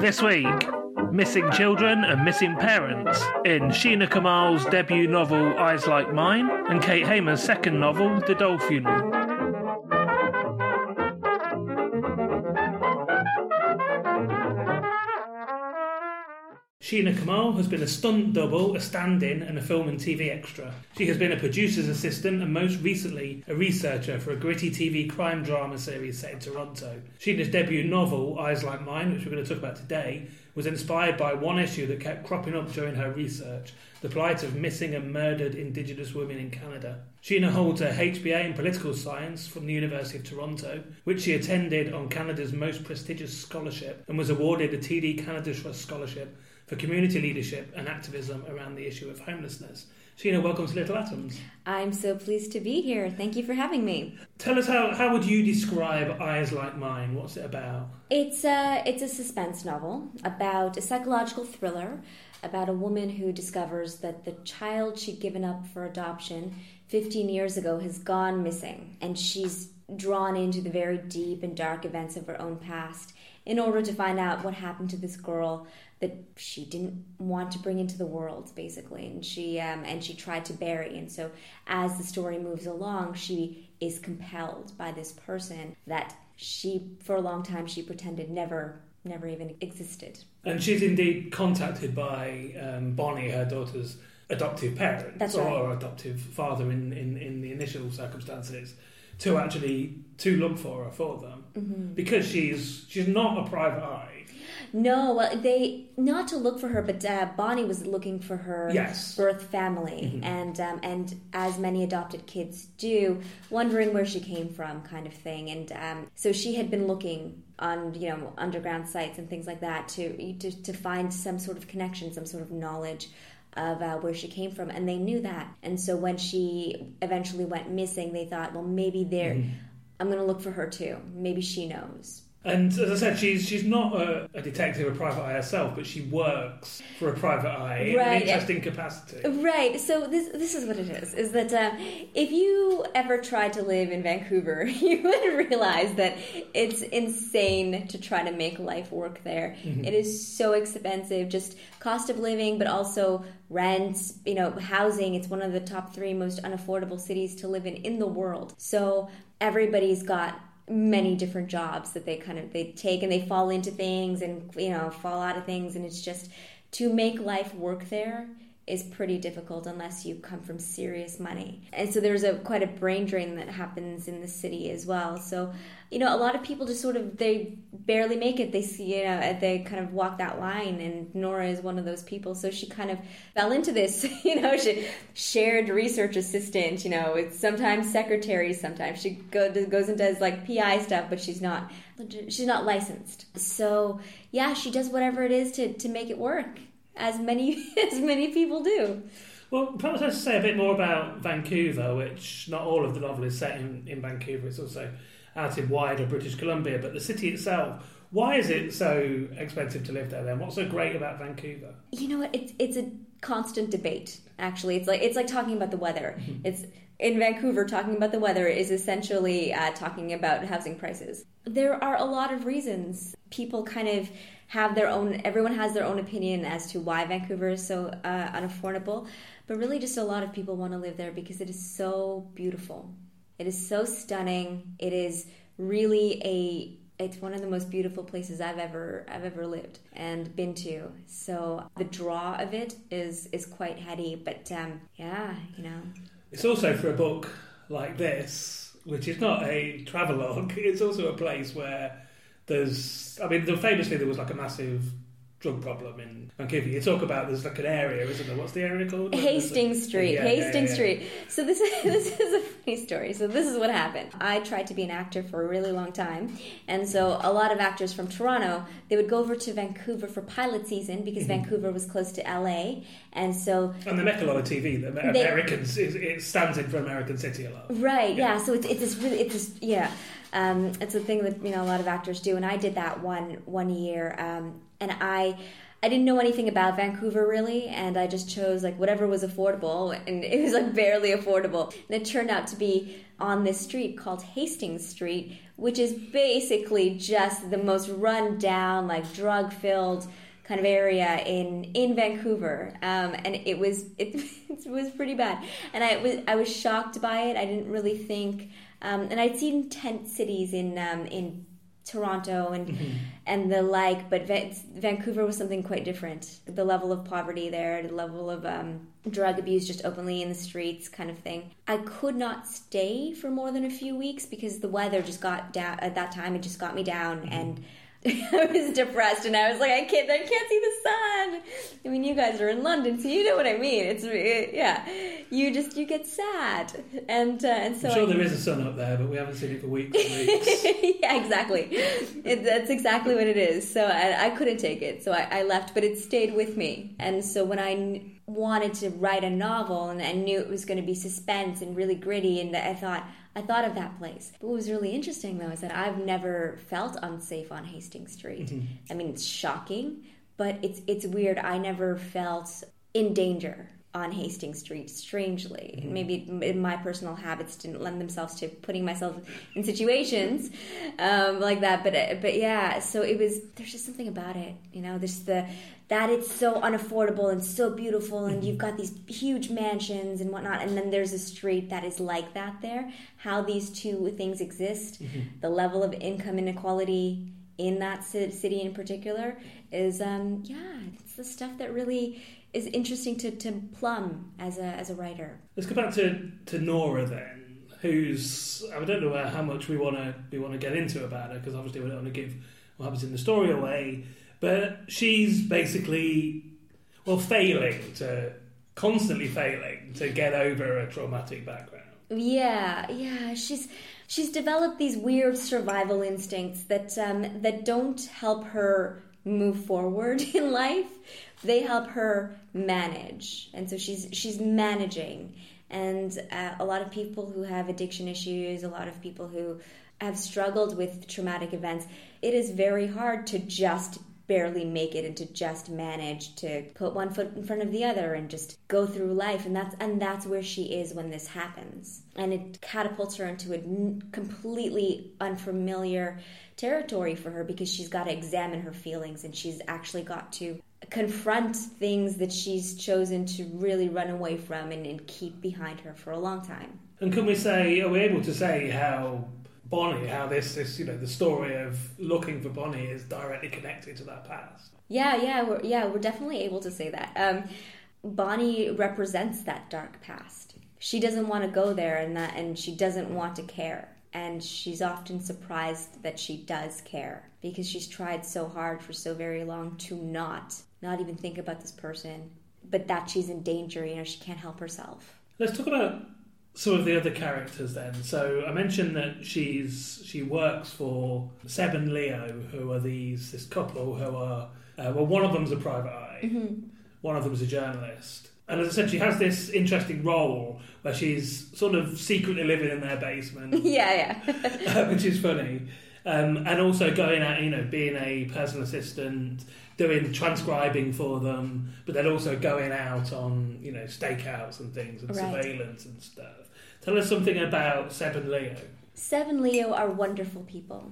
This week, missing children and missing parents in Sheena Kamal's debut novel Eyes Like Mine and Kate Hamer's second novel The Doll Funeral. Sheena Kamal has been a stunt double, a stand in, and a film and TV extra. She has been a producer's assistant and most recently a researcher for a gritty TV crime drama series set in Toronto. Sheena's debut novel, Eyes Like Mine, which we're going to talk about today, was inspired by one issue that kept cropping up during her research the plight of missing and murdered Indigenous women in Canada. Sheena holds a HBA in political science from the University of Toronto, which she attended on Canada's most prestigious scholarship and was awarded a TD Canada Trust Scholarship for community leadership and activism around the issue of homelessness. Sheena, welcome to Little Atoms. I'm so pleased to be here. Thank you for having me. Tell us how, how would you describe Eyes Like Mine? What's it about? It's a, it's a suspense novel about a psychological thriller about a woman who discovers that the child she'd given up for adoption 15 years ago has gone missing and she's drawn into the very deep and dark events of her own past in order to find out what happened to this girl that she didn't want to bring into the world basically and she um, and she tried to bury and so as the story moves along she is compelled by this person that she for a long time she pretended never never even existed And she's indeed contacted by um, Bonnie, her daughter's adoptive parent, That's or, right. adoptive father in, in, in the initial circumstances, to actually to look for her for them Mm-hmm. because she's she's not a private eye. No, well, they not to look for her, but uh, Bonnie was looking for her Yes. birth family, and um, and as many adopted kids do, wondering where she came from, kind of thing. And um, so she had been looking on you know underground sites and things like that to to, to find some sort of connection, some sort of knowledge of uh, where she came from, and they knew that. And so when she eventually went missing, they thought, well, maybe they're. I'm going to look for her too. Maybe she knows. And as I said, she's she's not a, a detective, a private eye herself, but she works for a private eye in an interesting capacity. Right. So this this is what it is: is that uh, if you ever tried to live in Vancouver, you would realize that it's insane to try to make life work there. It is so expensive, just cost of living, but also rent. You know, housing. It's one of the top three most unaffordable cities to live in in the world. So everybody's got many different jobs that they kind of they take and they fall into things and you know fall out of things. And it's just to make life work there is pretty difficult unless you come from serious money. And so there's a quite a brain drain that happens in the city as well. So, you know, a lot of people just sort of they barely make it. They see, you know, uh, they kind of walk that line and Nora is one of those people. So she kind of fell into this, you know, she shared research assistant, you know, it's sometimes secretary, sometimes she go, goes and does like PI stuff, but she's not she's not licensed. So, yeah, she does whatever it is to to make it work as many as many people do. Well, perhaps let's say a bit more about Vancouver, which not all of the novel is set in, in Vancouver. It's also out in wider British Columbia, but the city itself. Why is it so expensive to live there? Then, what's so great about Vancouver? You know what? It's it's a constant debate. Actually, it's like it's like talking about the weather. It's in Vancouver. Talking about the weather is essentially uh, talking about housing prices. There are a lot of reasons people kind of have their own. Everyone has their own opinion as to why Vancouver is so uh, unaffordable, but really, just a lot of people want to live there because it is so beautiful. It is so stunning. It is really a it's one of the most beautiful places I've ever I've ever lived and been to. So the draw of it is is quite heady, but um, yeah, you know. It's also for a book like this, which is not a travelogue. It's also a place where there's. I mean, famously there was like a massive drug problem in Vancouver. You talk about there's like an area, isn't there? What's the area called? Hastings Street. Yeah, Hastings yeah, yeah, Street. So this is this is a funny story. So this is what happened. I tried to be an actor for a really long time, and so a lot of actors from Toronto they would go over to Vancouver for pilot season because Mm-hmm. Vancouver was close to LA, and so And they make a lot of TV. The Americans, it, it stands in for American City a lot. Right. Yeah. So it's it's this really it's this yeah. Um, it's a thing that you know a lot of actors do, and I did that one one year, um, and I. I didn't know anything about Vancouver really, and I just chose like whatever was affordable, and it was like barely affordable. And it turned out to be on this street called Hastings Street, which is basically just the most run down, like drug filled kind of area in in Vancouver, um, and it was it, it was pretty bad. And I was I was shocked by it. I didn't really think, um, and I'd seen tent cities in um, in Toronto and and the like, but Va- Vancouver was something quite different. The level of poverty there, the level of um, drug abuse just openly in the streets, kind of thing. I could not stay for more than a few weeks because the weather just got down at that time. It just got me down and. I was depressed, and I was like, I can't, I can't see the sun. I mean, you guys are in London, so you know what I mean. It's it, yeah, you just you get sad, and uh, and so I'm sure I, there is a sun up there, but we haven't seen it for weeks weeks. yeah, exactly. It, that's exactly what it is. So I, I couldn't take it, so I, I left, but it stayed with me. And so when I wanted to write a novel, and I knew it was going to be suspense and really gritty, and I thought I thought of that place. But what was really interesting though is that I've never felt unsafe on Hastings Street. Mm-hmm. I mean, it's shocking, but it's it's weird. I never felt in danger on Hastings Street, strangely. Maybe my personal habits didn't lend themselves to putting myself in situations um, like that. But uh, but yeah, so it was. There's just something about it, you know. There's the that it's so unaffordable and so beautiful, and you've got these huge mansions and whatnot, and then there's a street that is like that there. How these two things exist, the level of income inequality in that city in particular is um yeah it's the stuff that really is interesting to, to plumb as a as a writer Let's go back to, to Nora then, who's I don't know how much we want to we want to get into about her because obviously we don't want to give what happens in the story away, but she's basically well failing to constantly failing to get over a traumatic background. yeah yeah she's she's developed these weird survival instincts that um that don't help her move forward in life they help her manage. And so she's she's managing. And uh, a lot of people who have addiction issues a lot of people who have struggled with traumatic events it is very hard to just barely make it and to just manage to put one foot in front of the other and just go through life. And that's and that's where she is when this happens. And it catapults her into a completely unfamiliar territory for her because she's got to examine her feelings and she's actually got to confront things that she's chosen to really run away from and, and keep behind her for a long time And can we say, are we able to say how Bonnie, how this, this, you know, the story of looking for Bonnie is directly connected to that past? Yeah, yeah, we're, yeah, we're definitely able to say that. Um, Bonnie represents that dark past. She doesn't want to go there, and that, and she doesn't want to care. And she's often surprised that she does care because she's tried so hard for so very long to not, not even think about this person, but that she's in danger. You know, she can't help herself. Let's talk about some of the other characters then. So I mentioned that she's she works for Seb and Leo, who are these this couple who are uh, well, one of them's a private eye, one of them's a journalist, and as I said, she has this interesting role where she's sort of secretly living in their basement, yeah, yeah. which is funny. Um, and also going out, you know, being a personal assistant, doing transcribing for them, but then also going out on, you know, stakeouts and things and Right. surveillance and stuff. Tell us something about Seb and Leo. Seb and Leo are wonderful people.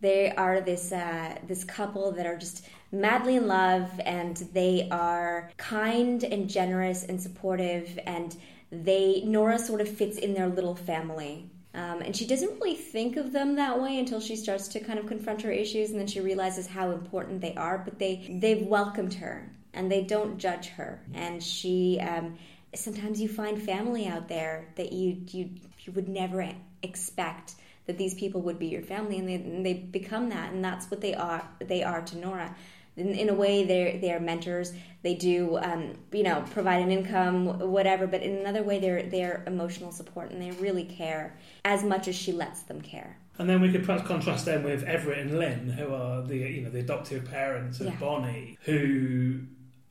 They are this uh, this couple that are just madly in love, and they are kind and generous and supportive, and they Nora sort of fits in their little family. Um, and she doesn't really think of them that way until she starts to kind of confront her issues, and then she realizes how important they are. But they they've welcomed her, and they don't judge her. And she um, sometimes you find family out there that you you you would never expect that these people would be your family, and they and they become that, and that's what they are. They are to Nora in, in a way they're they're mentors they do um, you know provide an income whatever but in another way they're they're emotional support and they really care as much as she lets them care and then we could perhaps contrast them with Everett and Lynn, who are the you know the adoptive parents of Yeah. Bonnie, who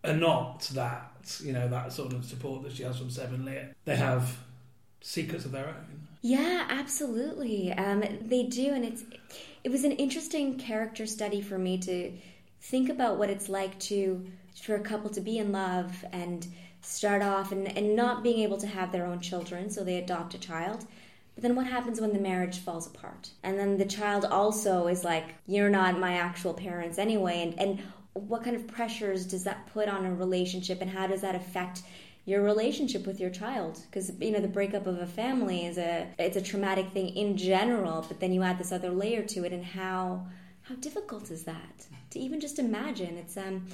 are not that you know that sort of support that she has from Seb and Leo. They have secrets of their own. Yeah, absolutely. Um, they do, and it's it was an interesting character study for me to think about what it's like to for a couple to be in love and start off and, and not being able to have their own children, so they adopt a child. But then what happens when the marriage falls apart? And then the child also is like, You're not my actual parents anyway, and, and what kind of pressures does that put on a relationship and how does that affect your relationship with your child because you know the breakup of a family is a it's a traumatic thing in general but then you add this other layer to it and how how difficult is that to even just imagine it's um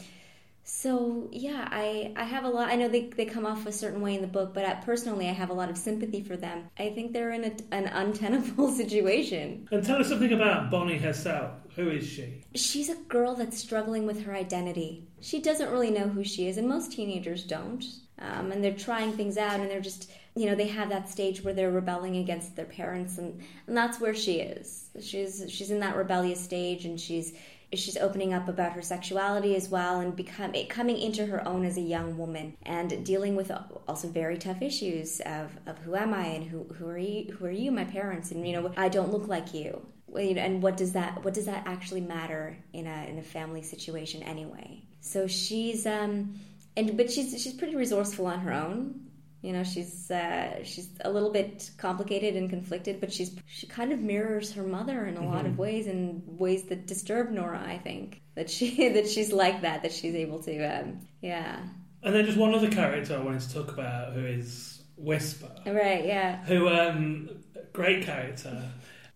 so yeah i i have a lot i know they, they come off a certain way in the book but uh, personally i have a lot of sympathy for them i think they're in a, an untenable situation And tell us something about Bonnie herself. Who is she? she's a girl that's struggling with her identity. She doesn't really know who she is, and most teenagers don't. Um, and they're trying things out, and they're just, you know, they have that stage where they're rebelling against their parents, and, and that's where she is. She's she's in that rebellious stage, and she's she's opening up about her sexuality as well, and become coming into her own as a young woman, and dealing with also very tough issues of, of who am I and who who are you who are you my parents, and you know I don't look like you and what does that what does that actually matter in a in a family situation anyway? So she's um and but she's she's pretty resourceful on her own. You know, she's uh, she's a little bit complicated and conflicted, but she's she kind of mirrors her mother in a lot of ways, in ways that disturb Nora. I think that she that she's like that, that she's able to, um, yeah, And then just one other character I wanted to talk about, who is Whisper, right, yeah, who um great character.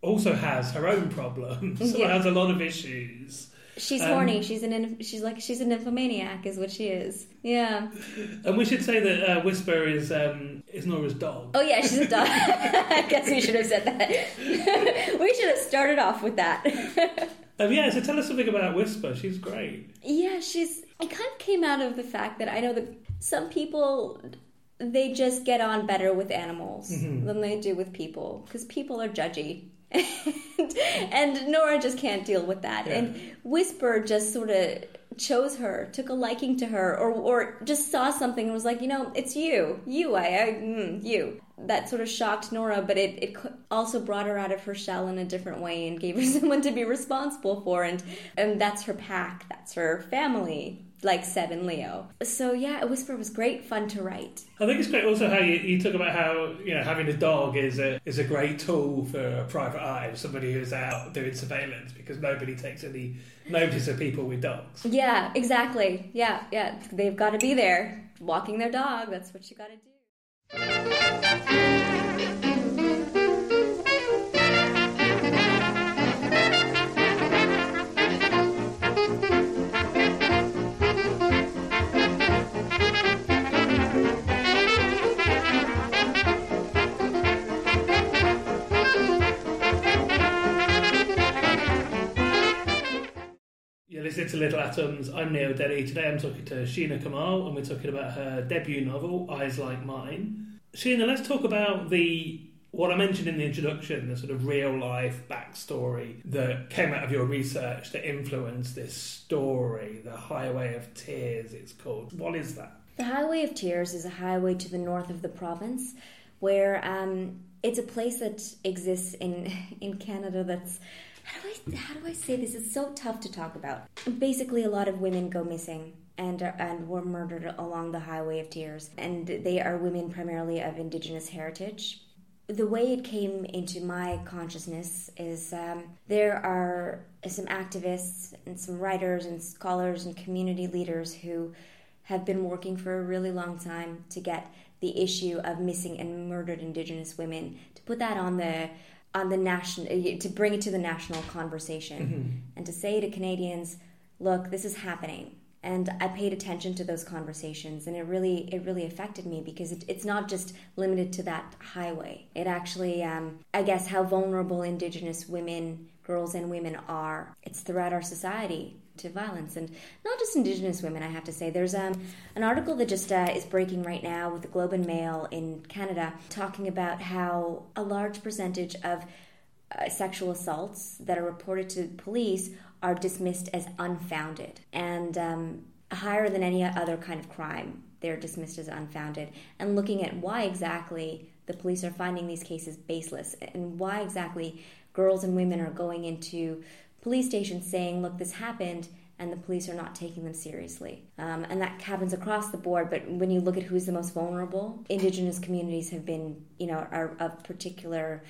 Also has her own problems. Yeah. has a lot of issues. She's Um, horny. She's an inf- she's like she's a nymphomaniac, is what she is. Yeah. And we should say that uh, Whisper is um, is Nora's dog. Oh yeah, she's a dog. I guess we should have said that. we should have started off with that. Um, yeah, so tell us something about Whisper. She's great. yeah, she's. It kind of came out of the fact that I know that some people they just get on better with animals than they do with people because people are judgy. And, and Nora just can't deal with that. Yeah. And Whisper just sort of chose her, took a liking to her, or or just saw something and was like, you know, it's you, you, I, I mm, you. That sort of shocked Nora, but it, it also brought her out of her shell in a different way and gave her someone to be responsible for, and and that's her pack, that's her family, like Seb and Leo. So yeah, A Whisper was great fun to write. I think it's great also how you, you talk about how you know having a dog is a is a great tool for a private eye, somebody who's out doing surveillance because nobody takes any notice of people with dogs. Yeah, exactly. Yeah, yeah. They've got to be there, walking their dog. That's what you got to do. Little Atoms. I'm Neil Denny. Today I'm talking to Sheena Kamal and we're talking about her debut novel, Eyes Like Mine. Sheena, let's talk about the what I mentioned in the introduction, the sort of real life backstory that came out of your research that influenced this story, the Highway of Tears, it's called. What is that? The Highway of Tears is a highway to the north of the province, where um, it's a place that exists in in Canada. That's how do I how do I say this? It's so tough to talk about. Basically, a lot of women go missing and are, and were murdered along the Highway of Tears, and they are women primarily of Indigenous heritage. the way it came into my consciousness is um, there are some activists and some writers and scholars and community leaders who have been working for a really long time to get the issue of missing and murdered Indigenous women to put that on the on the national to bring it to the national conversation mm-hmm. and to say to Canadians, look, this is happening and I paid attention to those conversations, and it really it really affected me because it, it's not just limited to that highway. It actually, um, I guess, how vulnerable Indigenous women, girls, and women are. It's throughout our society to violence, and not just Indigenous women. I have to say, there's um, an article that just uh, is breaking right now with the Globe and Mail in Canada, talking about how a large percentage of uh, sexual assaults that are reported to police are dismissed as unfounded and um, higher than any other kind of crime. They're dismissed as unfounded. And looking at why exactly the police are finding these cases baseless and why exactly girls and women are going into police stations saying, look, this happened, and the police are not taking them seriously. Um, and that happens across the board, but when you look at who's the most vulnerable, Indigenous communities have been, you know, are of particular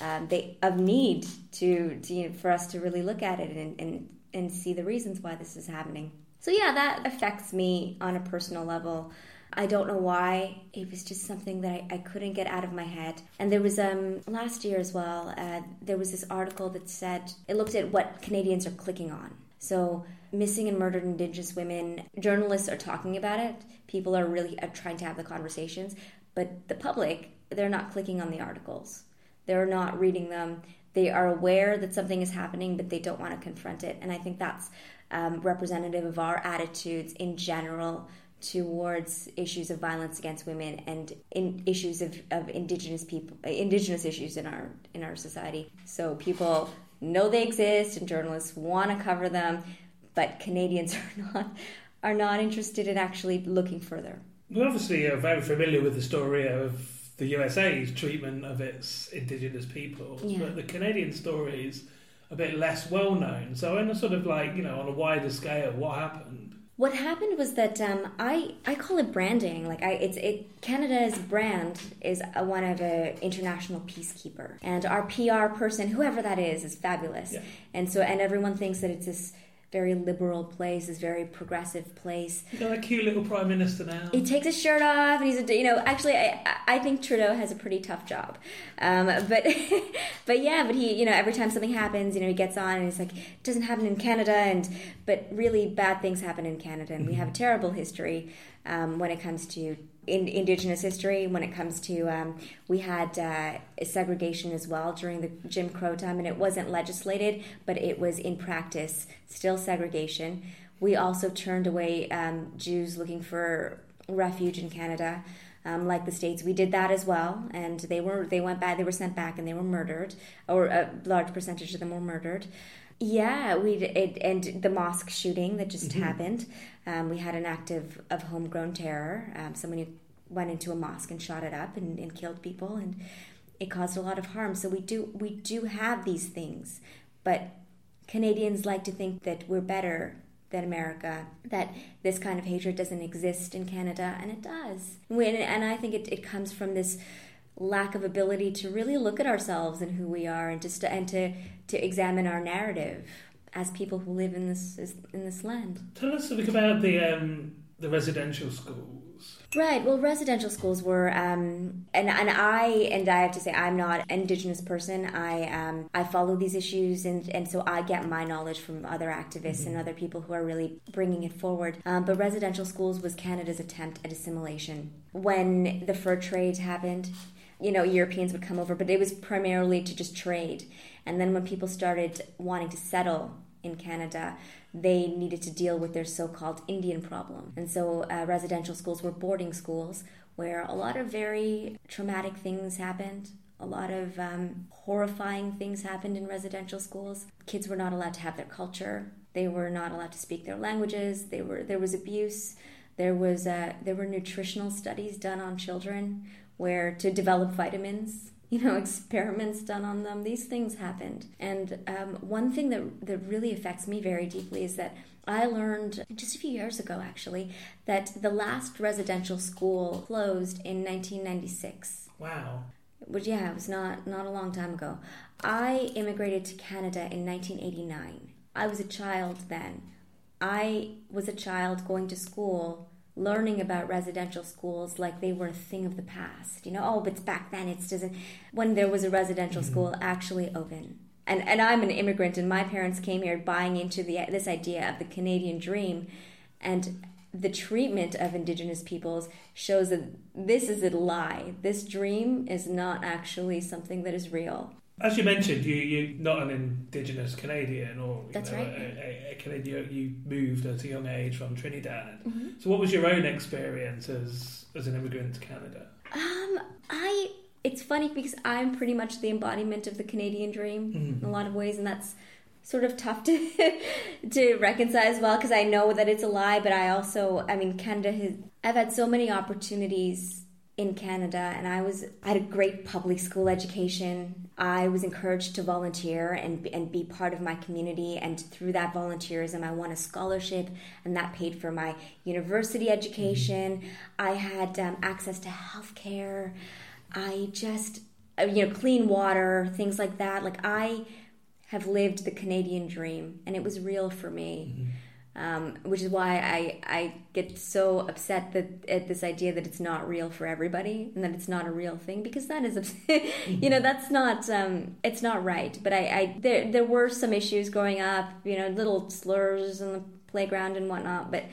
um, they of need to, to you know, for us to really look at it and, and and see the reasons why this is happening. So yeah, that affects me on a personal level. I don't know why. It was just something that I, I couldn't get out of my head. And there was um last year as well. Uh, there was this article that said it looked at what Canadians are clicking on. So missing and murdered Indigenous women. Journalists are talking about it. People are really are trying to have the conversations, but the public they're not clicking on the articles. They're not reading them. They are aware that something is happening, but they don't want to confront it. And I think that's um, representative of our attitudes in general towards issues of violence against women and in issues of, of indigenous people indigenous issues in our in our society so people know they exist and journalists want to cover them but canadians are not are not interested in actually looking further we obviously are very familiar with the story of the USA's treatment of its indigenous peoples, yeah. but the Canadian story is a bit less well known. So, in a sort of like you know on a wider scale, what happened? What happened was that um, I I call it branding. Like I, it's it Canada's brand is a, one of an international peacekeeper, and our PR person, whoever that is, is fabulous. Yeah. And so, and everyone thinks that it's this very liberal place, this very progressive place. You got a cute little prime minister now. He takes his shirt off, and he's a you know. Actually, I I think Trudeau has a pretty tough job, um, but but yeah, but he you know every time something happens, you know he gets on and he's like it doesn't happen in Canada, and but really bad things happen in Canada, and mm-hmm. we have a terrible history um, when it comes to in Indigenous history when it comes to um, we had uh, segregation as well during the Jim Crow time, and it wasn't legislated, but it was in practice still segregation. We also turned away um, Jews looking for refuge in Canada. Um, like the states, we did that as well, and they were they went back, they were sent back, and they were murdered, or a large percentage of them were murdered. Yeah, we it, and the mosque shooting that just mm-hmm. happened. Um, we had an act of, of homegrown terror. Um, someone who went into a mosque and shot it up and, and killed people, and it caused a lot of harm. So we do we do have these things, but Canadians like to think that we're better than America, that this kind of hatred doesn't exist in Canada, and it does. When, and I think it, it comes from this lack of ability to really look at ourselves and who we are, and just to, and to to examine our narrative as people who live in this in this land. Tell us something about the um, the residential schools. Right. Well, residential schools were, um, and and I and I have to say I'm not an Indigenous person. I um, I follow these issues, and and so I get my knowledge from other activists mm-hmm. and other people who are really bringing it forward. Um, but residential schools was Canada's attempt at assimilation when the fur trade happened. You know, Europeans would come over, but it was primarily to just trade. And then when people started wanting to settle in Canada, they needed to deal with their so called Indian problem. And so uh, residential schools were boarding schools where a lot of very traumatic things happened. A lot of um, horrifying things happened in residential schools. Kids were not allowed to have their culture. They were not allowed to speak their languages. They were there was abuse. There was uh, there were nutritional studies done on children where to develop vitamins you know, experiments done on them. These things happened. And um, one thing that, that really affects me very deeply is that I learned just a few years ago, actually, that the last residential school closed in 1996. Wow. which yeah, it was not not a long time ago. I immigrated to Canada in 1989. I was a child then. I was a child going to school, learning about residential schools like they were a thing of the past. You know, oh, but back then it's just when there was a residential mm-hmm. school actually open. And and I'm an immigrant, and my parents came here buying into the this idea of the Canadian dream, and the treatment of indigenous peoples shows that this is a lie. This dream is not actually something that is real. As you mentioned, you you not an indigenous Canadian or that's know, right. A, a, Canadian. You moved at a young age from Trinidad. Mm-hmm. So, what was your own experience as as an immigrant to Canada? Um, I it's funny because I'm pretty much the embodiment of the Canadian dream mm-hmm. in a lot of ways, and that's sort of tough to to reconcile as well because I know that it's a lie, but I also, I mean, Canada has. I've had so many opportunities in Canada, and I was I had a great public school education. I was encouraged to volunteer and and be part of my community, and through that volunteerism, I won a scholarship, and that paid for my university education. Mm-hmm. I had um, access to health care. I just uh, you know clean water, things like that. Like I have lived the Canadian dream, and it was real for me. Mm-hmm um, which is why I, I get so upset that at this idea that it's not real for everybody and that it's not a real thing because that is you know that's not um, it's not right but I, I there there were some issues growing up you know little slurs in the playground and whatnot but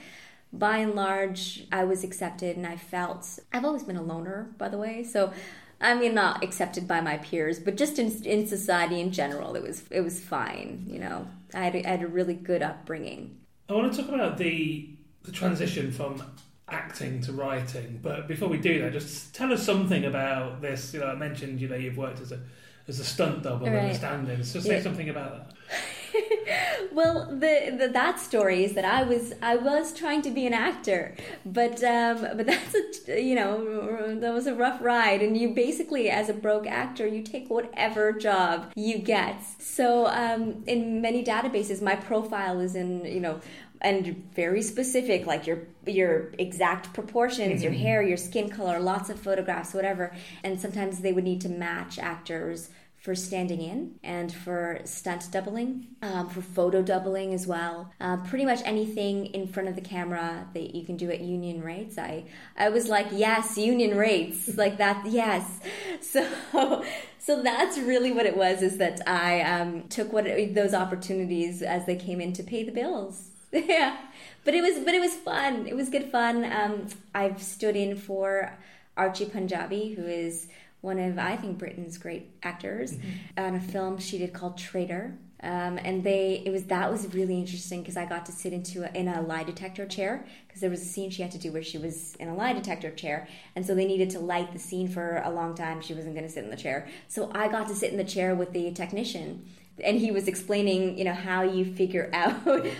by and large I was accepted and I felt I've always been a loner by the way so I mean, not accepted by my peers, but just in in society in general, it was it was fine. You know, I had, I had a really good upbringing. I want to talk about the the transition from acting to writing, but before we do that, just tell us something about this. You know, I mentioned you know you've worked as a as a stunt double right. and a stand-in. So say yeah. something about that. well, the, the, that story is that I was I was trying to be an actor, but um, but that's a you know that was a rough ride, and you basically as a broke actor you take whatever job you get. So um, in many databases, my profile is in you know and very specific like your your exact proportions mm-hmm. your hair your skin color lots of photographs whatever and sometimes they would need to match actors for standing in and for stunt doubling, um, for photo doubling as well. Uh, pretty much anything in front of the camera that you can do at union rates. I I was like, yes, union rates, like that, yes. So so that's really what it was. Is that I um, took what those opportunities as they came in to pay the bills. yeah, but it was but it was fun. It was good fun. Um, I've stood in for Archie Panjabi, who is one of I think Britain's great actors mm-hmm. on a film she did called Traitor. Um, and they it was that was really interesting because I got to sit into a, in a lie detector chair because there was a scene she had to do where she was in a lie detector chair and so they needed to light the scene for a long time she wasn't going to sit in the chair so I got to sit in the chair with the technician and he was explaining you know how you figure out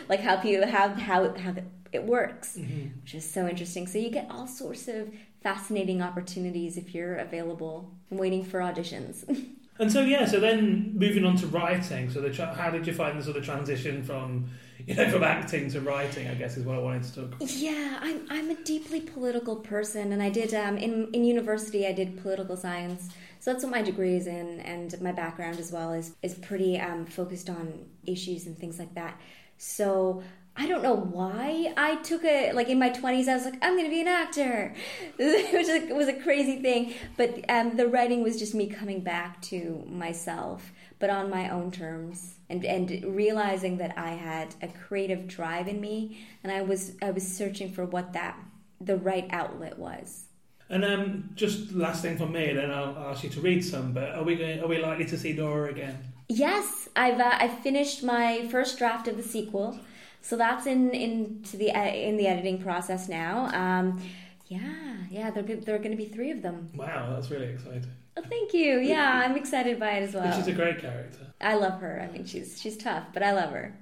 like how people how how how it works mm-hmm. which is so interesting so you get all sorts of fascinating opportunities if you're available and waiting for auditions. and so yeah, so then moving on to writing. So the tra- how did you find the sort of transition from you know from acting to writing? I guess is what I wanted to talk. About. Yeah, I'm I'm a deeply political person, and I did um, in in university I did political science. So that's what my degree is in, and my background as well is is pretty um, focused on issues and things like that. So I don't know why I took it. Like in my 20s, I was like, I'm going to be an actor, which was a crazy thing. But um, the writing was just me coming back to myself, but on my own terms, and and realizing that I had a creative drive in me, and I was I was searching for what that the right outlet was. And um, just last thing from me, then I'll ask you to read some. But are we going, are we likely to see Nora again? Yes, I've uh, I finished my first draft of the sequel. So that's in into the uh, in the editing process now. Um, yeah, yeah, there there are going to be three of them. Wow, that's really exciting. Oh, thank you. Yeah, I'm excited by it as well. She's a great character. I love her. I mean, she's she's tough, but I love her.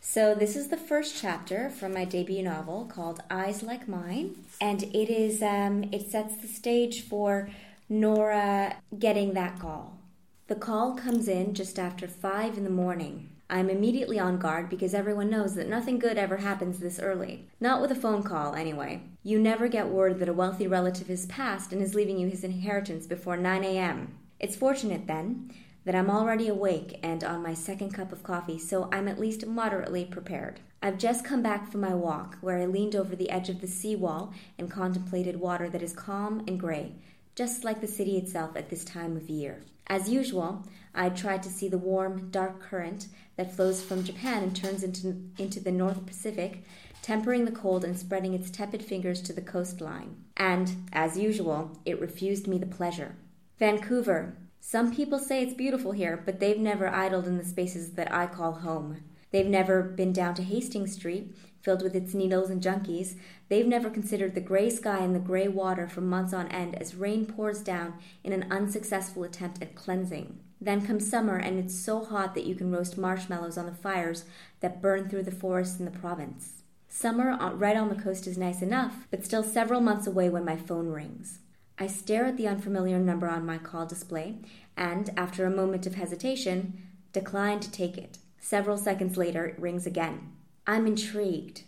So this is the first chapter from my debut novel called Eyes Like Mine, and it is um, it sets the stage for Nora getting that call. The call comes in just after five in the morning. I'm immediately on guard because everyone knows that nothing good ever happens this early. Not with a phone call, anyway. You never get word that a wealthy relative has passed and is leaving you his inheritance before 9 a.m. It's fortunate, then, that I'm already awake and on my second cup of coffee, so I'm at least moderately prepared. I've just come back from my walk, where I leaned over the edge of the sea wall and contemplated water that is calm and gray, just like the city itself at this time of year. As usual, I tried to see the warm, dark current that flows from Japan and turns into, into the North Pacific, tempering the cold and spreading its tepid fingers to the coastline. And, as usual, it refused me the pleasure. Vancouver, some people say it's beautiful here, but they've never idled in the spaces that I call home. They've never been down to Hastings Street, filled with its needles and junkies. They've never considered the gray sky and the gray water for months on end as rain pours down in an unsuccessful attempt at cleansing. Then comes summer, and it's so hot that you can roast marshmallows on the fires that burn through the forests in the province. Summer uh, right on the coast is nice enough, but still several months away when my phone rings. I stare at the unfamiliar number on my call display and, after a moment of hesitation, decline to take it. Several seconds later, it rings again. I'm intrigued.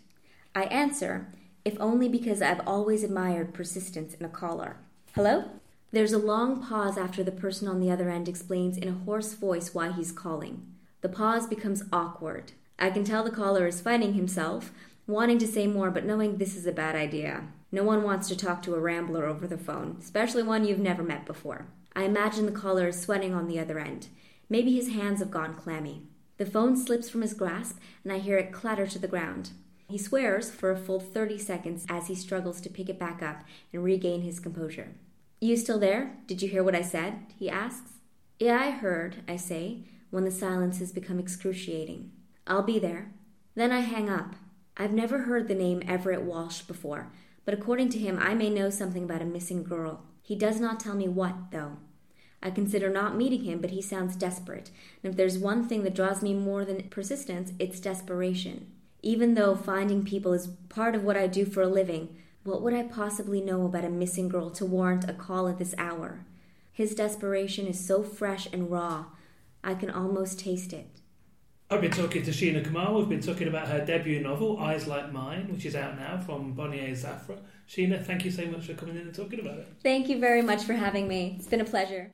I answer, if only because I've always admired persistence in a caller. Hello? There's a long pause after the person on the other end explains in a hoarse voice why he's calling. The pause becomes awkward. I can tell the caller is fighting himself, wanting to say more, but knowing this is a bad idea. No one wants to talk to a rambler over the phone, especially one you've never met before. I imagine the caller is sweating on the other end. Maybe his hands have gone clammy. The phone slips from his grasp, and I hear it clatter to the ground. He swears for a full 30 seconds as he struggles to pick it back up and regain his composure. You still there? Did you hear what I said? he asks. Yeah, I heard, I say, when the silence has become excruciating. I'll be there. Then I hang up. I've never heard the name Everett Walsh before, but according to him, I may know something about a missing girl. He does not tell me what, though. I consider not meeting him, but he sounds desperate. And if there's one thing that draws me more than persistence, it's desperation. Even though finding people is part of what I do for a living, what would I possibly know about a missing girl to warrant a call at this hour? His desperation is so fresh and raw, I can almost taste it. I've been talking to Sheena Kamal. We've been talking about her debut novel, Eyes Like Mine, which is out now from Bonnier Zaffre. Sheena, thank you so much for coming in and talking about it. Thank you very much for having me. It's been a pleasure.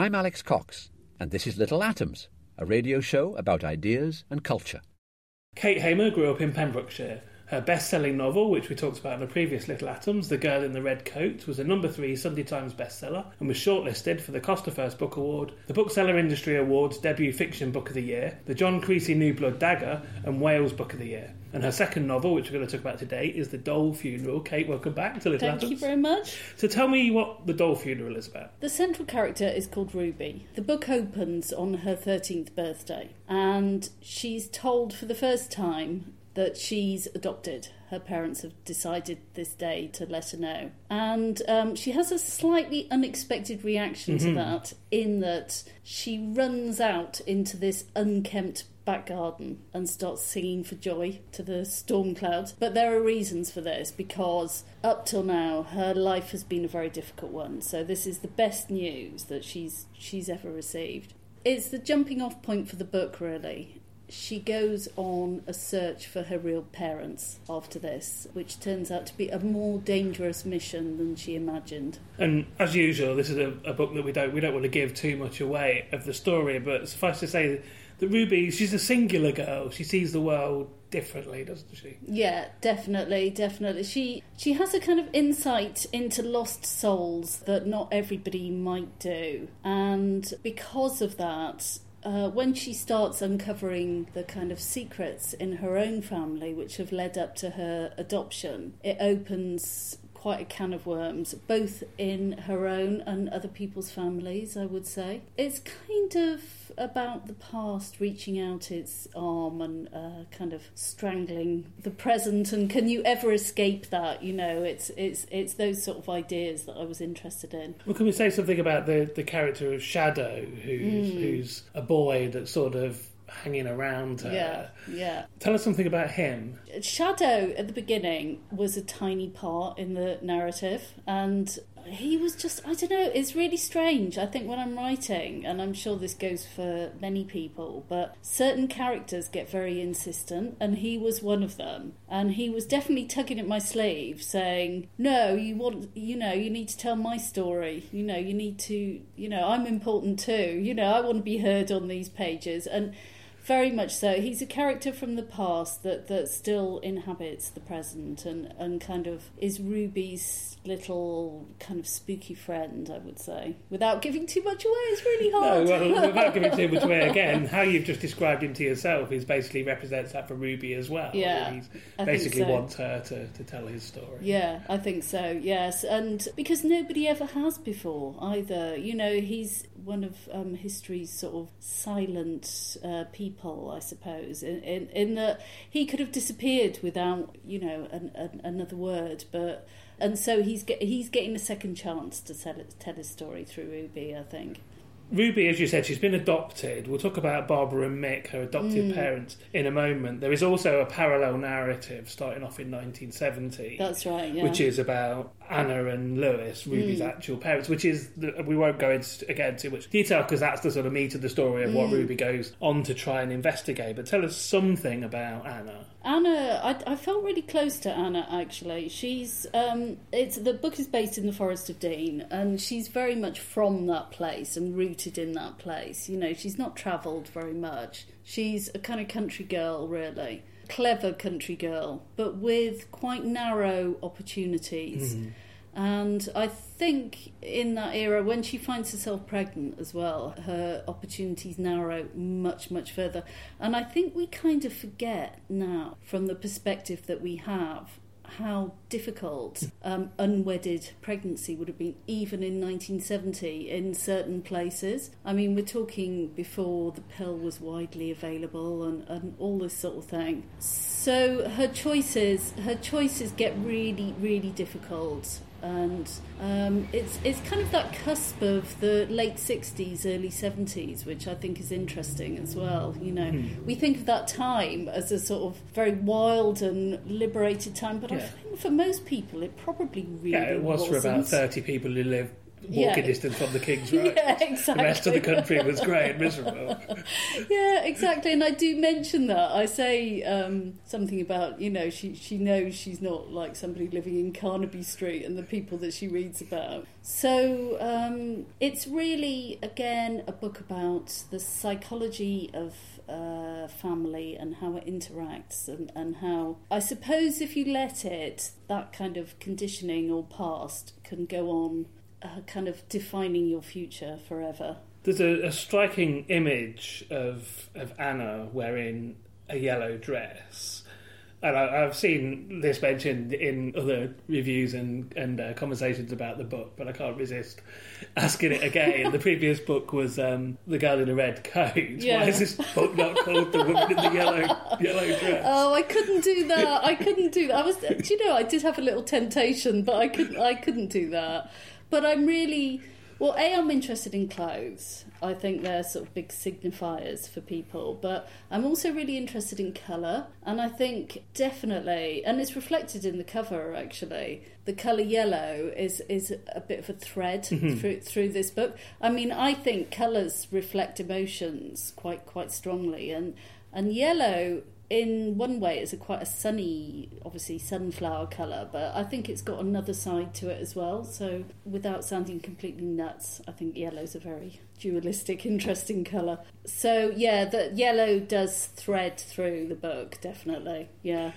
I'm Alex Cox, and this is Little Atoms, a radio show about ideas and culture. Kate Hamer grew up in Pembrokeshire. Her best selling novel, which we talked about in the previous Little Atoms, The Girl in the Red Coat, was a number three Sunday Times bestseller and was shortlisted for the Costa First Book Award, the Bookseller Industry Awards Debut Fiction Book of the Year, the John Creasy New Blood Dagger, and Wales Book of the Year. And her second novel, which we're going to talk about today, is The Doll Funeral. Kate, welcome back to Little Thank Atoms. Thank you very much. So tell me what The Doll Funeral is about. The central character is called Ruby. The book opens on her 13th birthday, and she's told for the first time that she's adopted. Her parents have decided this day to let her know. And um, she has a slightly unexpected reaction to Mhm. that, in that she runs out into this unkempt back garden and starts singing for joy to the storm clouds. But there are reasons for this because up till now her life has been a very difficult one. So this is the best news that she's she's ever received. It's the jumping off point for the book really. She goes on a search for her real parents after this, which turns out to be a more dangerous mission than she imagined. And as usual, this is a, a book that we don't we don't want to give too much away of the story, but suffice to say that Ruby, she's a singular girl. She sees the world differently, doesn't she? Yeah, definitely, definitely. She she has a kind of insight into lost souls that not everybody might do, and because of that. Uh, when she starts uncovering the kind of secrets in her own family which have led up to her adoption, it opens quite a can of worms, both in her own and other people's families, I would say. It's kind of about the past reaching out its arm and uh, kind of strangling the present and can you ever escape that you know it's it's it's those sort of ideas that I was interested in Well, can we say something about the, the character of Shadow, who's, Mm. who's a boy that's sort of hanging around her? yeah yeah Tell us something about him. Shadow at the beginning was a tiny part in the narrative, and he was just, I don't know, it's really strange. I think when I'm writing, and I'm sure this goes for many people, but certain characters get very insistent, and he was one of them. And he was definitely tugging at my sleeve, saying, No, you want, you know, you need to tell my story. You know, you need to, you know, I'm important too. You know, I want to be heard on these pages. And very much so. He's a character from the past that, that still inhabits the present and, and kind of is Ruby's little kind of spooky friend, I would say. Without giving too much away, it's really No, hard. well, without giving too much away again, how you've just described him to yourself is basically represents that for Ruby as well. Yeah, He basically so. wants her to, to tell his story. Yeah, I think so. Yes, and because nobody ever has before either. You know, he's one of um, history's sort of silent uh, people, I suppose. In, in in that he could have disappeared without you know an, an, another word, but and so he's get, he's getting a second chance to tell tell his story through Ruby. I think. Ruby, as you said, she's been adopted. We'll talk about Barbara and Mick, her adoptive Mm. parents, in a moment. There is also a parallel narrative starting off in 1970. That's right. Yeah. Which is about Anna and Lewis, Ruby's Mm. actual parents, which is, the, we won't go into, again, too much detail because that's the sort of meat of the story of what Mm. Ruby goes on to try and investigate. But tell us something about Anna. Anna, I, I felt really close to Anna actually. She's um, it's the book is based in the Forest of Dean, and she's very much from that place and rooted in that place. You know, she's not travelled very much. She's a kind of country girl, really clever country girl, but with quite narrow opportunities. Mhm. And I think in that era, when she finds herself pregnant as well, her opportunities narrow much, much further. And I think we kind of forget now, from the perspective that we have, how difficult um, unwedded pregnancy would have been, even in 1970 in certain places. I mean, we're talking before the pill was widely available and, and all this sort of thing. So her choices, her choices get really, really difficult and um, it's it's kind of that cusp of the late '60s, early '70s, which I think is interesting as well. You know, Hmm. we think of that time as a sort of very wild and liberated time, but I think for most people, it probably really Yeah, it was for about 30 people who lived walking Yeah. distance from the King's Road. Yeah, exactly. The rest of the country was grey and miserable. yeah, exactly. And I do mention that. I say um, something about, you know, she, she knows she's not like somebody living in Carnaby Street and the people that she reads about. So um, it's really, again, a book about the psychology of uh, family and how it interacts and, and how, I suppose, if you let it, that kind of conditioning or past can go on. Uh, kind of defining your future forever. There's a, a striking image of of Anna wearing a yellow dress, and I, I've seen this mentioned in other reviews and and uh, conversations about the book, but I can't resist asking it again. the previous book was um, the girl in the red coat. Yeah. Why is this book not called the woman in the yellow yellow dress? Oh, I couldn't do that. I couldn't do that. I was, do you know, I did have a little temptation, but I couldn't. I couldn't do that. But I'm really well. A, I'm interested in clothes. I think they're sort of big signifiers for people. But I'm also really interested in colour, and I think definitely, and it's reflected in the cover actually. The colour yellow is is a bit of a thread Mhm. through through this book. I mean, I think colours reflect emotions quite quite strongly, and and yellow in one way it's a quite a sunny, obviously sunflower colour, but I think it's got another side to it as well. So without sounding completely nuts, I think yellow's a very dualistic, interesting colour. So yeah, the yellow does thread through the book, definitely. Yeah.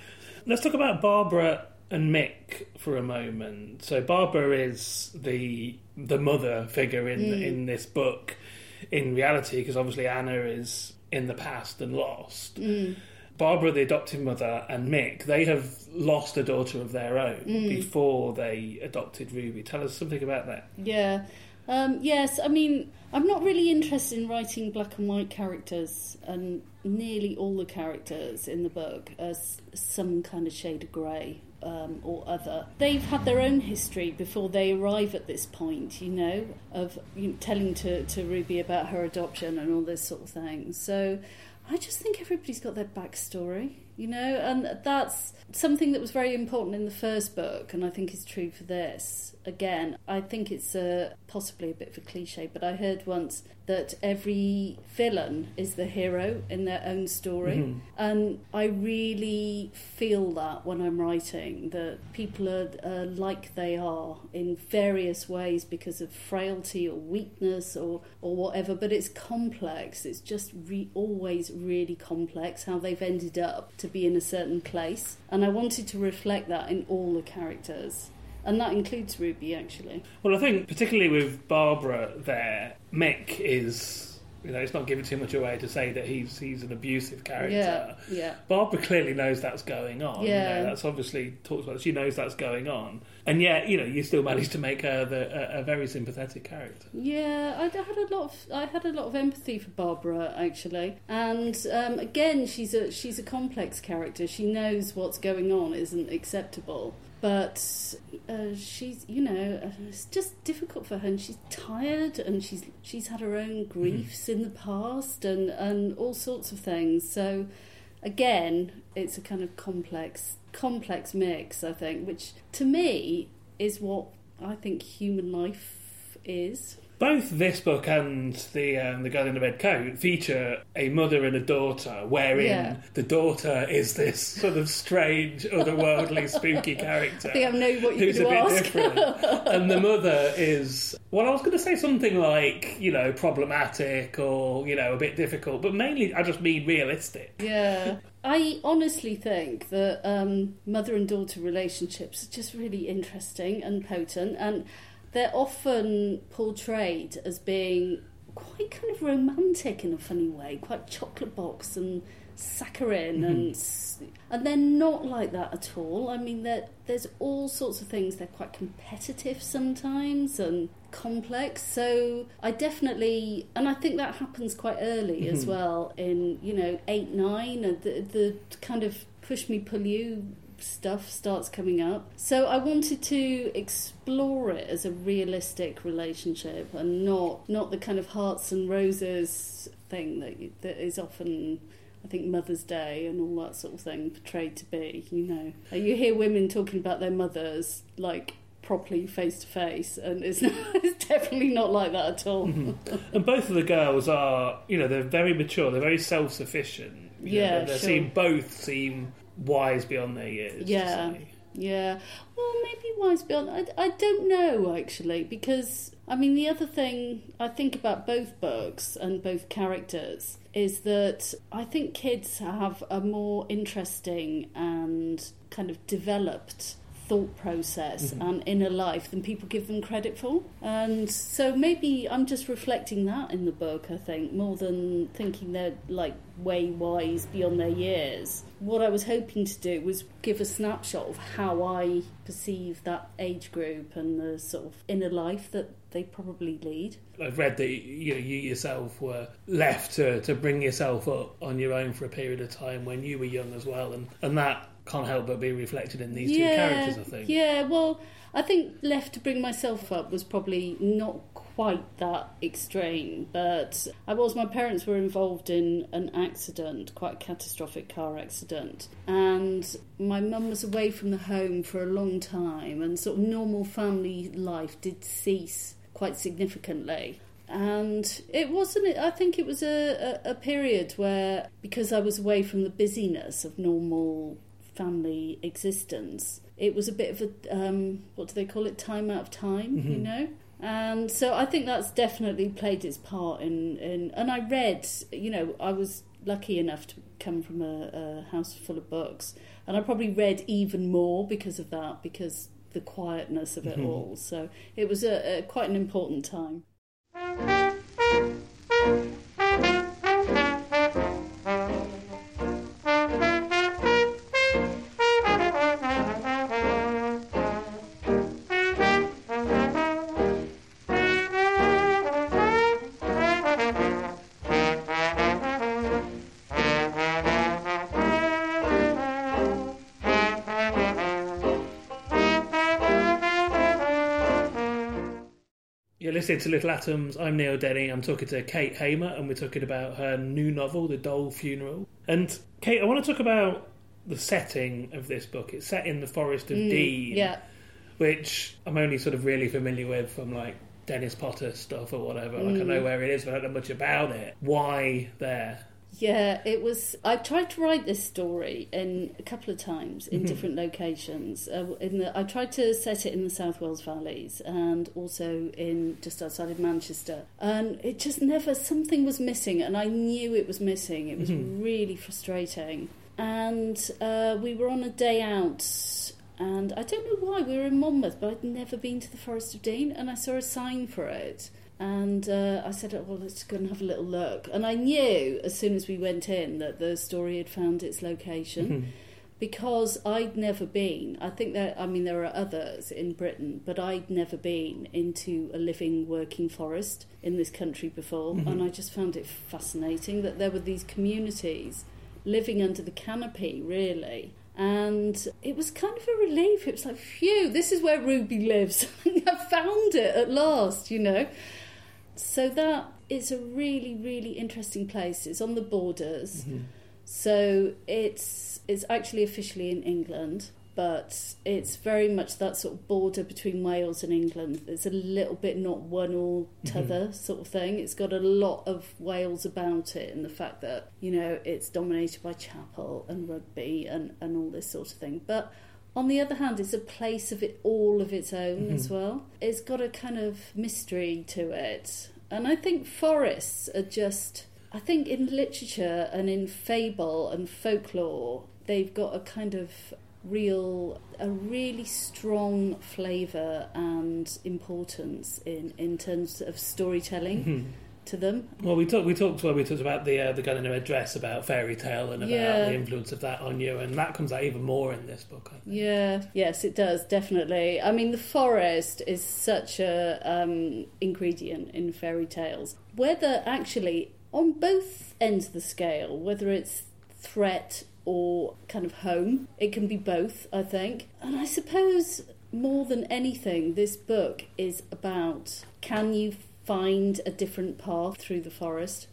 Let's talk about Barbara and Mick for a moment. So Barbara is the the mother figure in Mm. in this book. In reality, because obviously Anna is in the past and lost. Mm. Barbara, the adoptive mother, and Mick, they have lost a daughter of their own Mm. before they adopted Ruby. Tell us something about that. Yeah. Um, yes, I mean, I'm not really interested in writing black and white characters, and nearly all the characters in the book are some kind of shade of grey um, or other. They've had their own history before they arrive at this point, you know, of you know, telling to, to Ruby about her adoption and all this sort of thing. So I just think everybody's got their backstory, you know, and that's something that was very important in the first book, and I think is true for this. Again, I think it's a, possibly a bit of a cliche, but I heard once that every villain is the hero in their own story, Mhm. and I really feel that when I'm writing, that people are uh, like they are in various ways because of frailty or weakness or, or whatever, but it's complex. It's just re- always really complex how they've ended up to be in a certain place. And I wanted to reflect that in all the characters. And that includes Ruby, actually. Well, I think particularly with Barbara there, Mick is. You know, it's not giving too much away to say that he's he's an abusive character. Yeah, yeah. Barbara clearly knows that's going on. you Yeah. know, that's obviously talks about. She knows that's going on, and yet you know you still manage to make her the, a, a very sympathetic character. Yeah, I had a lot of I had a lot of empathy for Barbara actually, and um, again, she's a she's a complex character. She knows what's going on isn't acceptable, but uh, she's you know uh, it's just difficult for her, and she's tired, and she's she's had her own griefs in the past, and and all sorts of things. So again, it's a kind of complex complex mix, I think, which to me is what I think human life is. Both this book and the um, the girl in the red coat feature a mother and a daughter, wherein Yeah. the daughter is this sort of strange, otherworldly, spooky character. I think I know what you're who's a going bit different. and the mother is well, I was going to say something like you know problematic or you know a bit difficult, but mainly I just mean realistic. Yeah. I honestly think that um, mother and daughter relationships are just really interesting and potent, and they're often portrayed as being quite kind of romantic in a funny way, quite chocolate box and saccharine, Mhm. and and they're not like that at all. I mean, there's all sorts of things. They're quite competitive sometimes and complex. So I definitely, and I think that happens quite early as Mhm. well. In you know eight nine, and the the kind of push me pull you stuff starts coming up. So I wanted to explore it as a realistic relationship and not not the kind of hearts and roses thing that that is often I think Mother's Day and all that sort of thing portrayed to be, you know. You hear women talking about their mothers like properly face to face and it's, not, it's definitely not like that at all. Mm-hmm. And both of the girls are, you know, they're very mature. They're very self-sufficient. You know, Yeah, they, they sure. seem both seem wise beyond their years. Yeah, yeah. Well, maybe wise beyond. I, I don't know actually, because I mean the other thing I think about both books and both characters is that I think kids have a more interesting and kind of developed thought process Mhm. and inner life than people give them credit for. And so maybe I'm just reflecting that in the book, I think, more than thinking they're like way wise beyond their years. What I was hoping to do was give a snapshot of how I perceive that age group and the sort of inner life that they probably lead. I've read that you you yourself were left to, to bring yourself up on your own for a period of time when you were young as well, and, and that can't help but be reflected in these two characters. I think. Yeah, well, I think left to bring myself up was probably not quite that extreme, but I was. My parents were involved in an accident, quite a catastrophic car accident, and my mum was away from the home for a long time, and sort of normal family life did cease quite significantly. And it wasn't, I think it was a, a, a period where, because I was away from the busyness of normal family existence, it was a bit of a, um, what do they call it, time out of time, you Mhm. know? And so I think that's definitely played its part in, in and I read, you know, I was lucky enough to come from a, a house full of books, and I probably read even more because of that, because the quietness of it Mhm. all. So it was a, a quite an important time. Listening to Little Atoms. I'm Neil Denny. I'm talking to Kate Hamer, and we're talking about her new novel, The Doll Funeral. And Kate, I want to talk about the setting of this book. It's set in the Forest of Mm, Dean, Yeah. which I'm only sort of really familiar with from like Dennis Potter stuff or whatever. Like I Mm. know where it is, but I don't know much about it. Why there? Yeah, it was. I tried to write this story in a couple of times in Mhm. different locations. Uh, in the, I tried to set it in the South Wales valleys and also in just outside of Manchester, and it just never. Something was missing, and I knew it was missing. It was Mhm. really frustrating. And uh, we were on a day out. And I don't know why we were in Monmouth, but I'd never been to the Forest of Dean, and I saw a sign for it. And uh, I said, oh, well, let's go and have a little look. And I knew as soon as we went in that the story had found its location Mhm. because I'd never been. I think that, I mean, there are others in Britain, but I'd never been into a living, working forest in this country before. Mhm. And I just found it fascinating that there were these communities living under the canopy, really. And it was kind of a relief. It was like, phew, this is where Ruby lives. I found it at last, you know. So that is a really, really interesting place. It's on the borders. Mhm. So it's it's actually officially in England, but it's very much that sort of border between Wales and England. It's a little bit not one or t'other sort of thing. It's got a lot of Wales about it, and the fact that you know it's dominated by chapel and rugby and and all this sort of thing, but. On the other hand, it's a place of it all of its own as Mhm. well. It's got a kind of mystery to it, and I think forests are just I think in literature and in fable and folklore, they've got a kind of real a really strong flavour and importance in in terms of storytelling Mhm. to them. Well, we talked. We talked we talked about the uh, the gun in a red dress about fairy tale and about Yeah. the influence of that on you, and that comes out even more in this book. I think. Yeah, yes, it does definitely. I mean, the forest is such a um, ingredient in fairy tales. Whether actually on both ends of the scale, whether it's threat or kind of home, it can be both. I think, and I suppose more than anything, this book is about can you find a different path through the forest.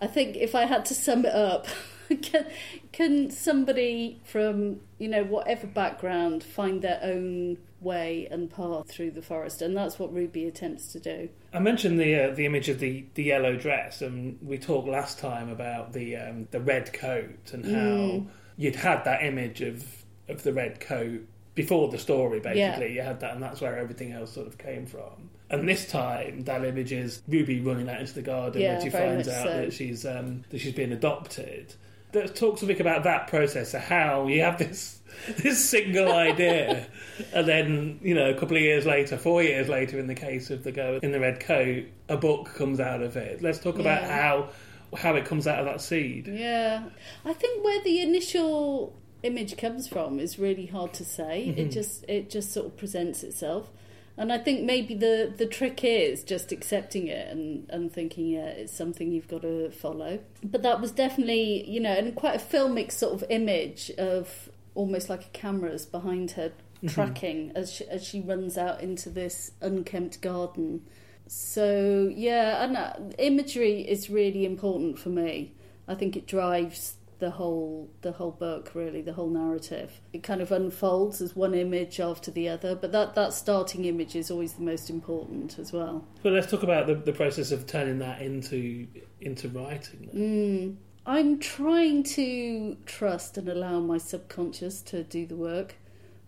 I think if I had to sum it up, can, can somebody from you know whatever background find their own way and path through the forest? And that's what Ruby attempts to do. I mentioned the uh, the image of the, the yellow dress, and we talked last time about the um, the red coat and how Mm. you'd had that image of of the red coat before the story. Basically, Yeah. you had that, and that's where everything else sort of came from. And this time, that image is Ruby running out into the garden Yeah, when she finds out so. that she's um, that she's been adopted. Let's talk something about that process of how you have this this single idea, and then you know a couple of years later, four years later, in the case of the girl in the red coat, a book comes out of it. Let's talk about Yeah. how how it comes out of that seed. Yeah, I think where the initial image comes from is really hard to say. It Mhm. just it just sort of presents itself. And I think maybe the, the trick is just accepting it and, and thinking, yeah, it's something you've got to follow. But that was definitely, you know, and quite a filmic sort of image of almost like a camera's behind her Mhm. tracking as she, as she runs out into this unkempt garden. So yeah, and uh, imagery is really important for me. I think it drives the whole the whole book really the whole narrative it kind of unfolds as one image after the other but that that starting image is always the most important as well But let's talk about the, the process of turning that into into writing. mm. i'm trying to trust and allow my subconscious to do the work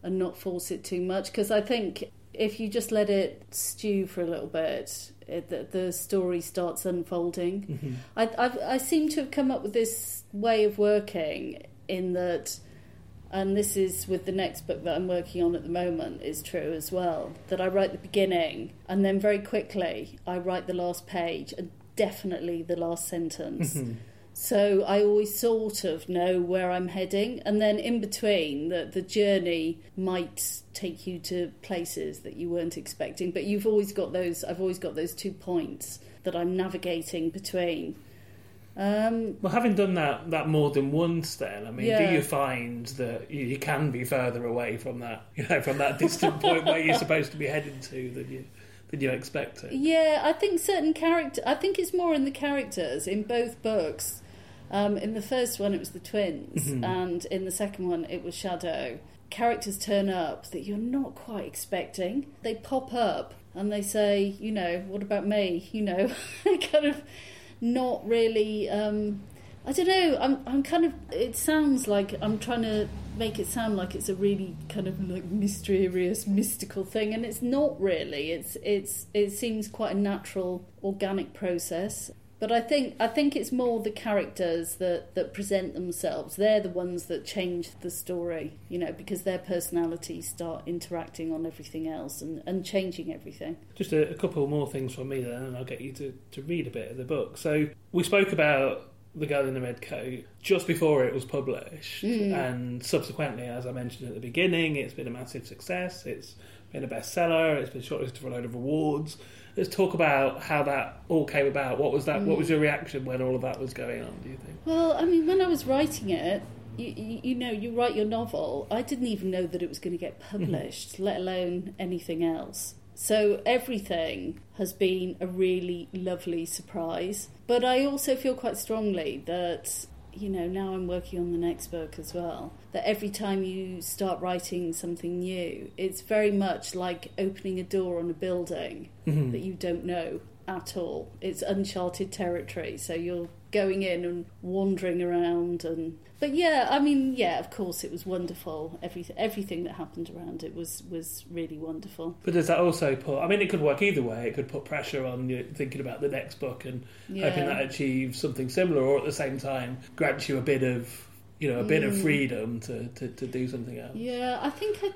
and not force it too much because i think if you just let it stew for a little bit it, the, the story starts unfolding Mhm. I, I've, I seem to have come up with this way of working in that, and this is with the next book that I'm working on at the moment, is true as well. That I write the beginning, and then very quickly I write the last page, and definitely the last sentence. Mhm. So I always sort of know where I'm heading, and then in between, the the journey might take you to places that you weren't expecting. But you've always got those. I've always got those two points that I'm navigating between. Um, Well, having done that that more than once, then I mean, Yeah. do you find that you, you can be further away from that, you know, from that distant point where you're supposed to be heading to than you than you expected? Yeah, I think certain character. I think it's more in the characters in both books. Um, in the first one, it was the twins, Mhm. and in the second one, it was Shadow. Characters turn up that you're not quite expecting. They pop up and they say, you know, what about me? You know, kind of not really. Um, I don't know. I'm. I'm kind of. It sounds like I'm trying to make it sound like it's a really kind of like mysterious, mystical thing, and it's not really. It's. It's. It seems quite a natural, organic process. But I think I think it's more the characters that, that present themselves. They're the ones that change the story, you know, because their personalities start interacting on everything else and, and changing everything. Just a, a couple more things from me then, and I'll get you to, to read a bit of the book. So we spoke about the girl in the red coat just before it was published, Mm. and subsequently, as I mentioned at the beginning, it's been a massive success. It's been a bestseller. It's been shortlisted for a load of awards. Let's talk about how that all came about. What was that? What Mm. was your reaction when all of that was going on? Do you think? Well, I mean, when I was writing it, you, you, you know, you write your novel. I didn't even know that it was going to get published, let alone anything else. So everything has been a really lovely surprise. But I also feel quite strongly that, you know, now I'm working on the next book as well, that every time you start writing something new, it's very much like opening a door on a building Mhm. that you don't know at all. It's uncharted territory, so you're going in and wandering around and but yeah i mean yeah of course it was wonderful everything everything that happened around it was was really wonderful But does that also put? I mean, it could work either way. It could put pressure on you thinking about the next book and Yeah. hoping that achieves something similar, or at the same time grants you a bit of, you know, a bit of Mm. freedom to, to, to do something else. Yeah, I think I,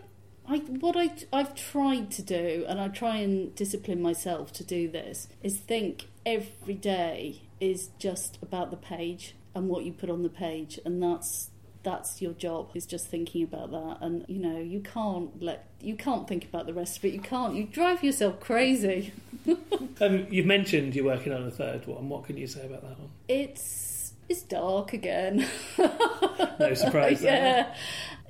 I what I I've tried to do, and I try and discipline myself to do this, is think every day is just about the page and what you put on the page, and that's that's your job is just thinking about that and you know you can't let you can't think about the rest of it you can't you drive yourself crazy Um, you've mentioned you're working on a third one. What can you say about that one? it's it's dark again No surprise there. yeah.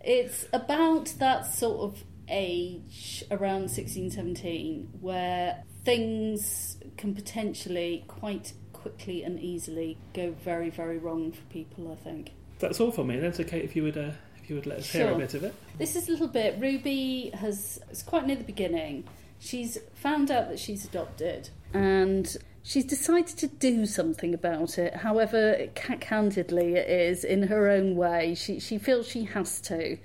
It's about that sort of age around 16, 17 where things can potentially quite quickly and easily go very, very wrong for people, I think. That's all for me. That's okay if you would uh, if you would let us hear a bit of it. This is a little bit. Ruby has. It's quite near the beginning. She's found out that she's adopted and she's decided to do something about it. However, candidly, it is in her own way. She, she feels she has to.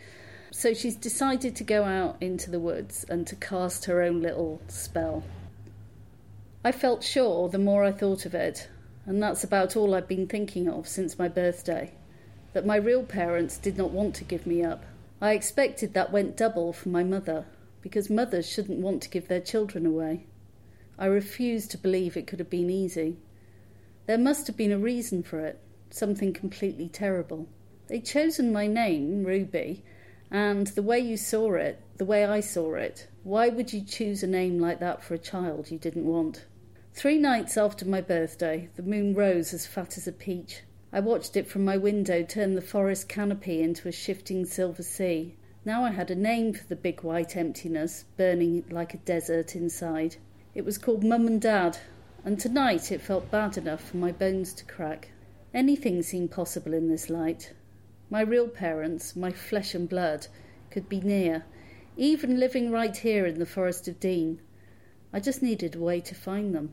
So she's decided to go out into the woods and to cast her own little spell. I felt sure the more I thought of it, and that's about all I've been thinking of since my birthday that my real parents did not want to give me up. I expected that went double for my mother, because mothers shouldn't want to give their children away. I refused to believe it could have been easy. There must have been a reason for it, something completely terrible. They'd chosen my name, Ruby, and the way you saw it, the way I saw it, why would you choose a name like that for a child you didn't want? Three nights after my birthday, the moon rose as fat as a peach. I watched it from my window turn the forest canopy into a shifting silver sea. Now I had a name for the big white emptiness, burning like a desert inside. It was called Mum and Dad, and tonight it felt bad enough for my bones to crack. Anything seemed possible in this light. My real parents, my flesh and blood, could be near, even living right here in the Forest of Dean. I just needed a way to find them.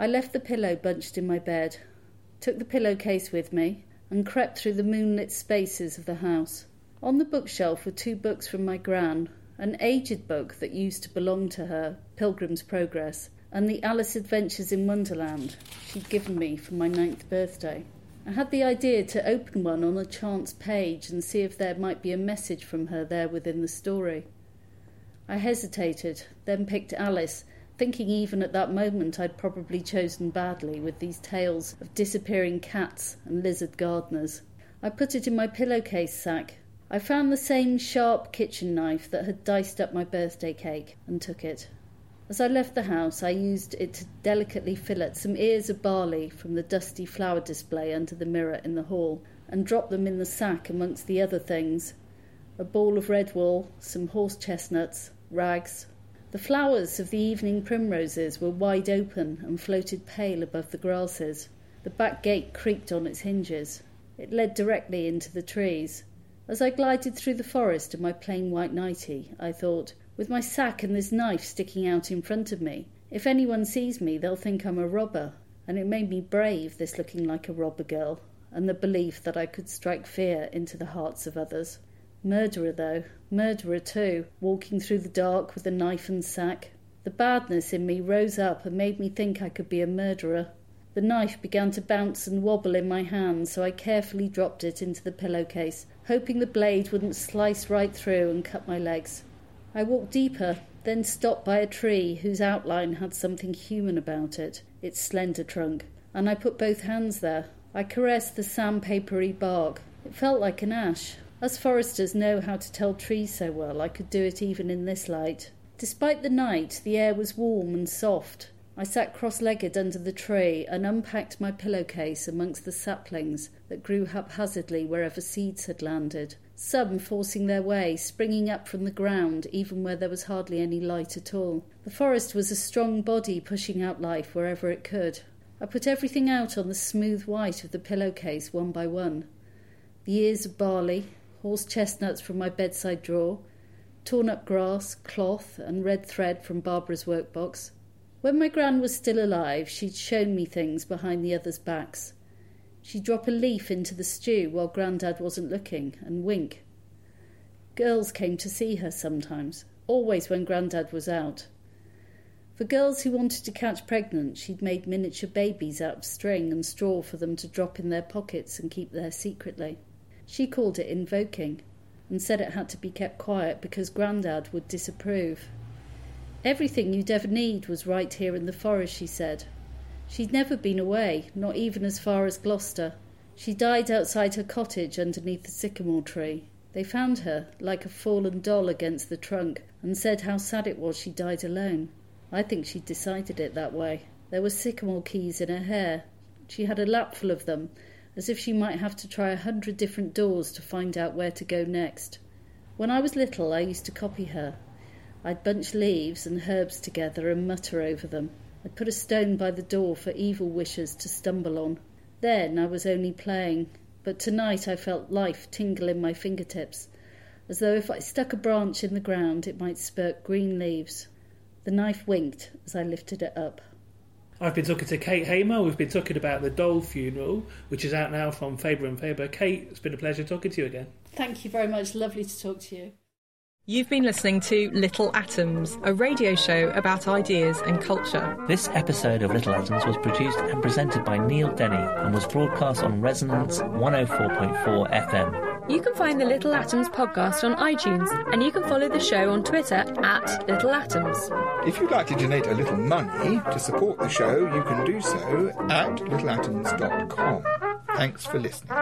I left the pillow bunched in my bed, took the pillowcase with me, and crept through the moonlit spaces of the house. On the bookshelf were two books from my gran an aged book that used to belong to her, Pilgrim's Progress, and the Alice Adventures in Wonderland she'd given me for my ninth birthday. I had the idea to open one on a chance page and see if there might be a message from her there within the story. I hesitated, then picked Alice, thinking even at that moment I'd probably chosen badly with these tales of disappearing cats and lizard gardeners. I put it in my pillowcase sack. I found the same sharp kitchen knife that had diced up my birthday cake and took it. As I left the house, I used it to delicately fillet some ears of barley from the dusty flower display under the mirror in the hall and dropped them in the sack amongst the other things a ball of red wool, some horse chestnuts, rags. The flowers of the evening primroses were wide open and floated pale above the grasses. The back gate creaked on its hinges. It led directly into the trees. As I glided through the forest in my plain white nightie, I thought, with my sack and this knife sticking out in front of me, if anyone sees me, they'll think I'm a robber. And it made me brave, this looking like a robber girl, and the belief that I could strike fear into the hearts of others. Murderer, though, murderer too, walking through the dark with a knife and sack. The badness in me rose up and made me think I could be a murderer. The knife began to bounce and wobble in my hand, so I carefully dropped it into the pillowcase, hoping the blade wouldn't slice right through and cut my legs. I walked deeper, then stopped by a tree whose outline had something human about it, its slender trunk, and I put both hands there. I caressed the sandpapery bark. It felt like an ash. Us foresters know how to tell trees so well, I could do it even in this light. Despite the night, the air was warm and soft. I sat cross legged under the tree and unpacked my pillowcase amongst the saplings that grew haphazardly wherever seeds had landed, some forcing their way, springing up from the ground even where there was hardly any light at all. The forest was a strong body pushing out life wherever it could. I put everything out on the smooth white of the pillowcase one by one. The ears of barley, horse chestnuts from my bedside drawer, torn up grass, cloth, and red thread from Barbara's workbox. When my gran was still alive, she'd shown me things behind the others' backs. She'd drop a leaf into the stew while Grandad wasn't looking and wink. Girls came to see her sometimes, always when Grandad was out. For girls who wanted to catch pregnant, she'd made miniature babies out of string and straw for them to drop in their pockets and keep there secretly. She called it invoking and said it had to be kept quiet because Grandad would disapprove. Everything you'd ever need was right here in the forest, she said. She'd never been away, not even as far as Gloucester. She died outside her cottage underneath the sycamore tree. They found her, like a fallen doll against the trunk, and said how sad it was she died alone. I think she'd decided it that way. There were sycamore keys in her hair. She had a lapful of them, as if she might have to try a hundred different doors to find out where to go next. When I was little, I used to copy her. I'd bunch leaves and herbs together and mutter over them. I'd put a stone by the door for evil wishers to stumble on. Then I was only playing, but tonight I felt life tingle in my fingertips, as though if I stuck a branch in the ground it might spurt green leaves. The knife winked as I lifted it up. I've been talking to Kate Hamer. We've been talking about the Doll Funeral, which is out now from Faber and Faber. Kate, it's been a pleasure talking to you again. Thank you very much. Lovely to talk to you. You've been listening to Little Atoms, a radio show about ideas and culture. This episode of Little Atoms was produced and presented by Neil Denny and was broadcast on Resonance 104.4 FM. You can find the Little Atoms podcast on iTunes, and you can follow the show on Twitter at Little Atoms. If you'd like to donate a little money to support the show, you can do so at littleatoms.com. Thanks for listening.